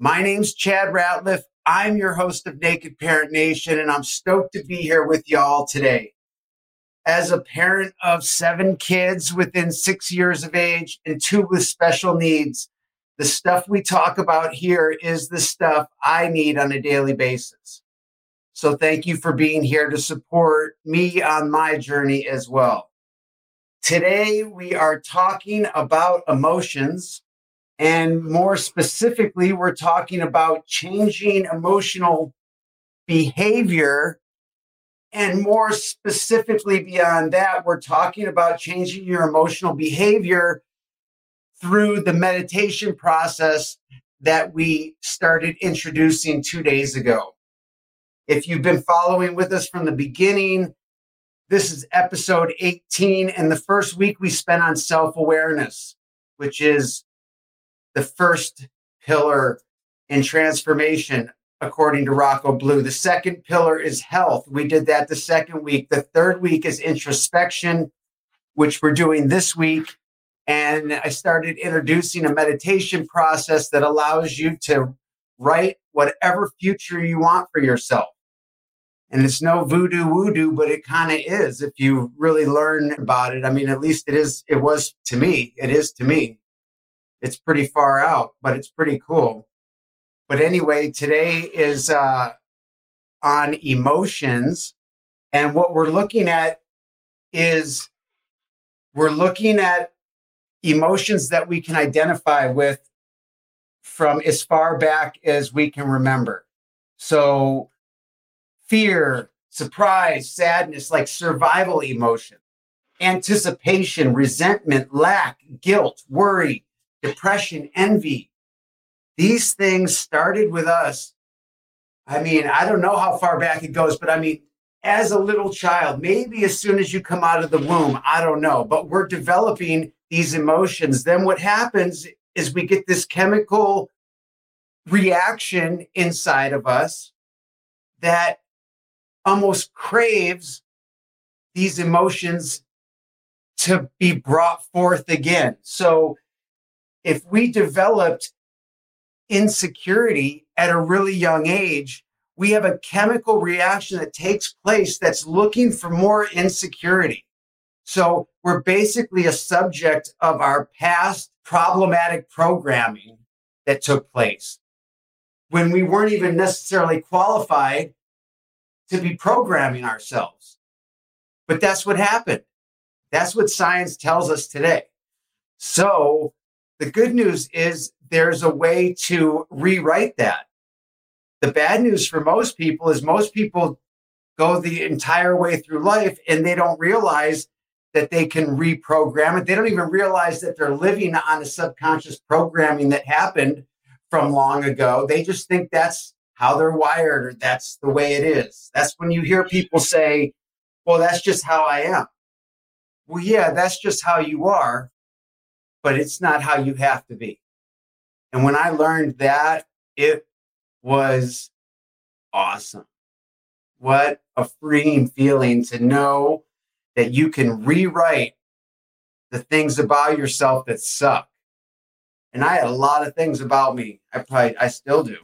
My name's Chad Ratliffe. I'm your host of Naked Parent Nation, and I'm stoked to be here with y'all today. As a parent of seven kids within six years of age and two with special needs, the stuff we talk about here is the stuff I need on a daily basis. So thank you for being here to support me on my journey as well. Today, we are talking about emotions and more specifically, we're talking about changing emotional behavior. And more specifically, beyond that, we're talking about changing your emotional behavior through the meditation process that we started introducing two days ago. If you've been following with us from the beginning, this is episode 18. And the first week we spent on self awareness, which is the first pillar in transformation, according to Rocco Blue. The second pillar is health. We did that the second week. The third week is introspection, which we're doing this week. And I started introducing a meditation process that allows you to write whatever future you want for yourself. And it's no voodoo voodoo, but it kind of is if you really learn about it. I mean, at least it is, it was to me, it is to me it's pretty far out, but it's pretty cool. But anyway, today is uh, on emotions. And what we're looking at is we're looking at emotions that we can identify with from as far back as we can remember. So, fear, surprise, sadness, like survival emotion, anticipation, resentment, lack, guilt, worry, depression, envy. These things started with us. I mean, I don't know how far back it goes, but I mean, as a little child, maybe as soon as you come out of the womb, I don't know, but we're developing these emotions. Then what happens is we get this chemical reaction inside of us that almost craves these emotions to be brought forth again. So if we developed insecurity at a really young age, we have a chemical reaction that takes place that's looking for more insecurity. So we're basically a subject of our past problematic programming that took place when we weren't even necessarily qualified to be programming ourselves. But that's what happened. That's what science tells us today. So the good news is there's a way to rewrite that. The bad news for most people is most people go the entire way through life and they don't realize that they can reprogram it. They don't even realize that they're living on a subconscious programming that happened from long ago. They just think that's how they're wired or that's the way it is. That's when you hear people say, well, that's just how I am. Well, yeah, that's just how you are but it's not how you have to be. And when I learned that, it was awesome. What a freeing feeling to know that you can rewrite the things about yourself that suck. And I had a lot of things about me. I probably, I still do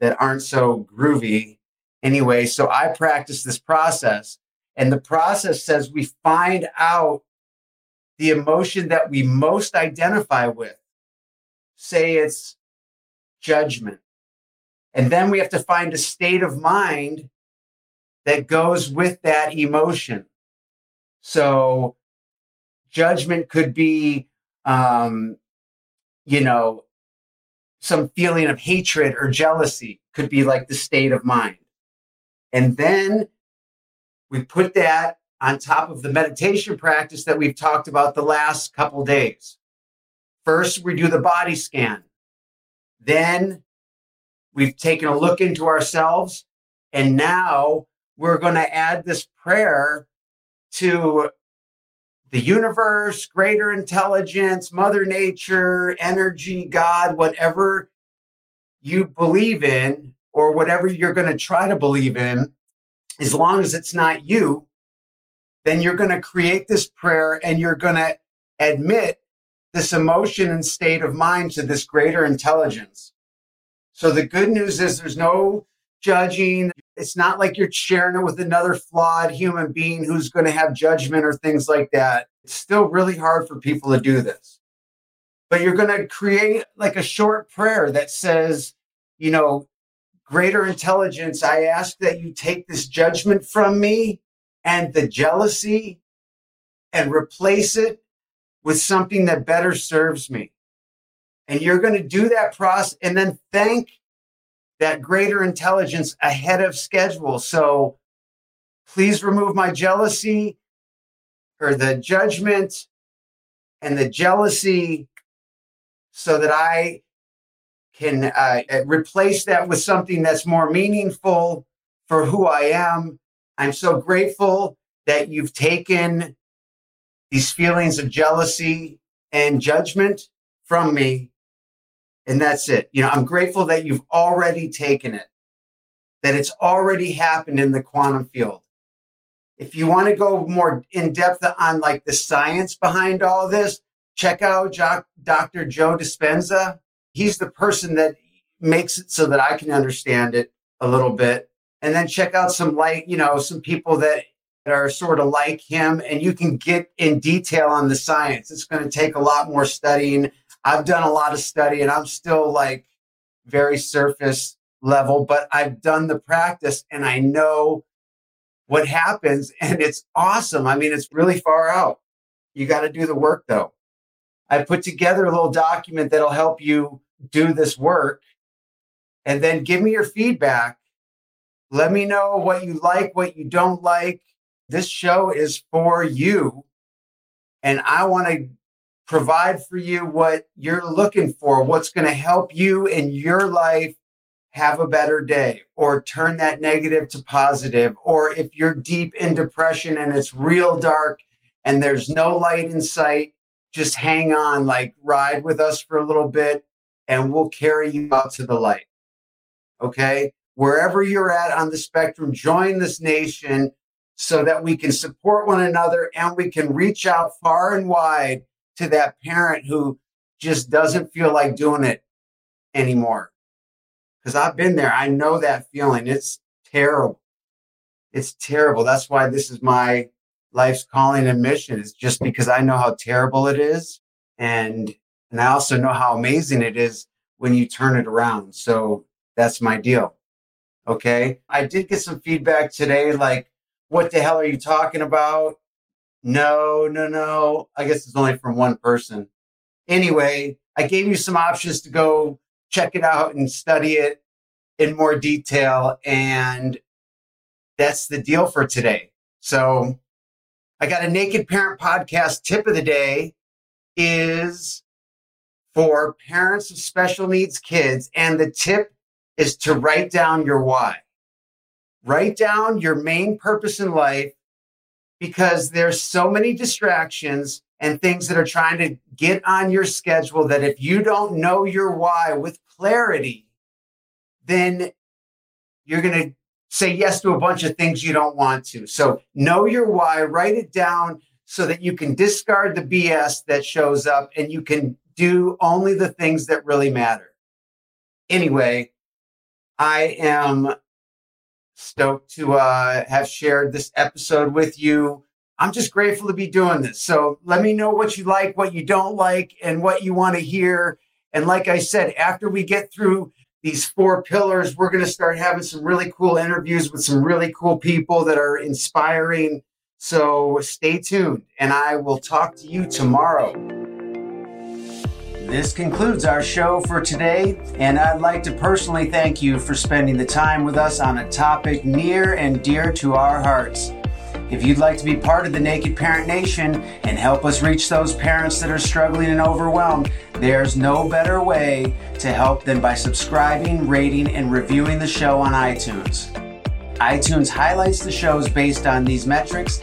that aren't so groovy anyway. So I practice this process. And the process says we find out the emotion that we most identify with. Say it's judgment. And then we have to find a state of mind that goes with that emotion. So judgment could be, um, you know, some feeling of hatred or jealousy could be like the state of mind. And then we put that on top of the meditation practice that we've talked about the last couple days. First, we do the body scan. Then we've taken a look into ourselves. And now we're going to add this prayer to the universe, greater intelligence, Mother Nature, energy, God, whatever you believe in, or whatever you're going to try to believe in, as long as it's not you, then you're going to create this prayer and you're going to admit this emotion and state of mind to this greater intelligence. So the good news is there's no judging. It's not like you're sharing it with another flawed human being who's going to have judgment or things like that. It's still really hard for people to do this. But you're going to create like a short prayer that says, you know, greater intelligence, I ask that you take this judgment from me and the jealousy and replace it with something that better serves me. And you're going to do that process and then thank that greater intelligence ahead of schedule. So please remove my jealousy or the judgment and the jealousy so that I can uh, replace that with something that's more meaningful for who I am. I'm so grateful that you've taken these feelings of jealousy and judgment from me. And that's it. You know, I'm grateful that you've already taken it, that it's already happened in the quantum field. If you want to go more in depth on like the science behind all this, check out Dr. Joe Dispenza he's the person that makes it so that I can understand it a little bit. And then check out some like, you know, some people that are sort of like him and you can get in detail on the science. It's going to take a lot more studying. I've done a lot of study and I'm still like very surface level, but I've done the practice and I know what happens and it's awesome. I mean, it's really far out. You got to do the work though. I put together a little document that'll help you do this work and then give me your feedback. Let me know what you like, what you don't like. This show is for you. And I want to provide for you what you're looking for, what's going to help you in your life have a better day or turn that negative to positive. Or if you're deep in depression and it's real dark and there's no light in sight, just hang on, like ride with us for a little bit and we'll carry you out to the light. Okay. Wherever you're at on the spectrum, join this nation so that we can support one another and we can reach out far and wide to that parent who just doesn't feel like doing it anymore. Because I've been there. I know that feeling. It's terrible. It's terrible. That's why this is my life's calling and mission is just because I know how terrible it is. And, and I also know how amazing it is when you turn it around. So that's my deal. Okay. I did get some feedback today, like, what the hell are you talking about? No, no, no. I guess it's only from one person. Anyway, I gave you some options to go check it out and study it in more detail. And that's the deal for today. So I got a Naked Parent Podcast tip of the day is for parents of special needs kids. And the tip is to write down your why. Write down your main purpose in life because there's so many distractions and things that are trying to get on your schedule that if you don't know your why with clarity, then you're going to say yes to a bunch of things you don't want to. So know your why, write it down so that you can discard the BS that shows up and you can do only the things that really matter. Anyway, I am stoked to uh, have shared this episode with you. I'm just grateful to be doing this. So let me know what you like, what you don't like, and what you want to hear. And like I said, after we get through these four pillars, we're going to start having some really cool interviews with some really cool people that are inspiring. So stay tuned, and I will talk to you tomorrow. This concludes our show for today, and I'd like to personally thank you for spending the time with us on a topic near and dear to our hearts. If you'd like to be part of the Naked Parent Nation and help us reach those parents that are struggling and overwhelmed, there's no better way to help than by subscribing, rating, and reviewing the show on iTunes. iTunes highlights the shows based on these metrics,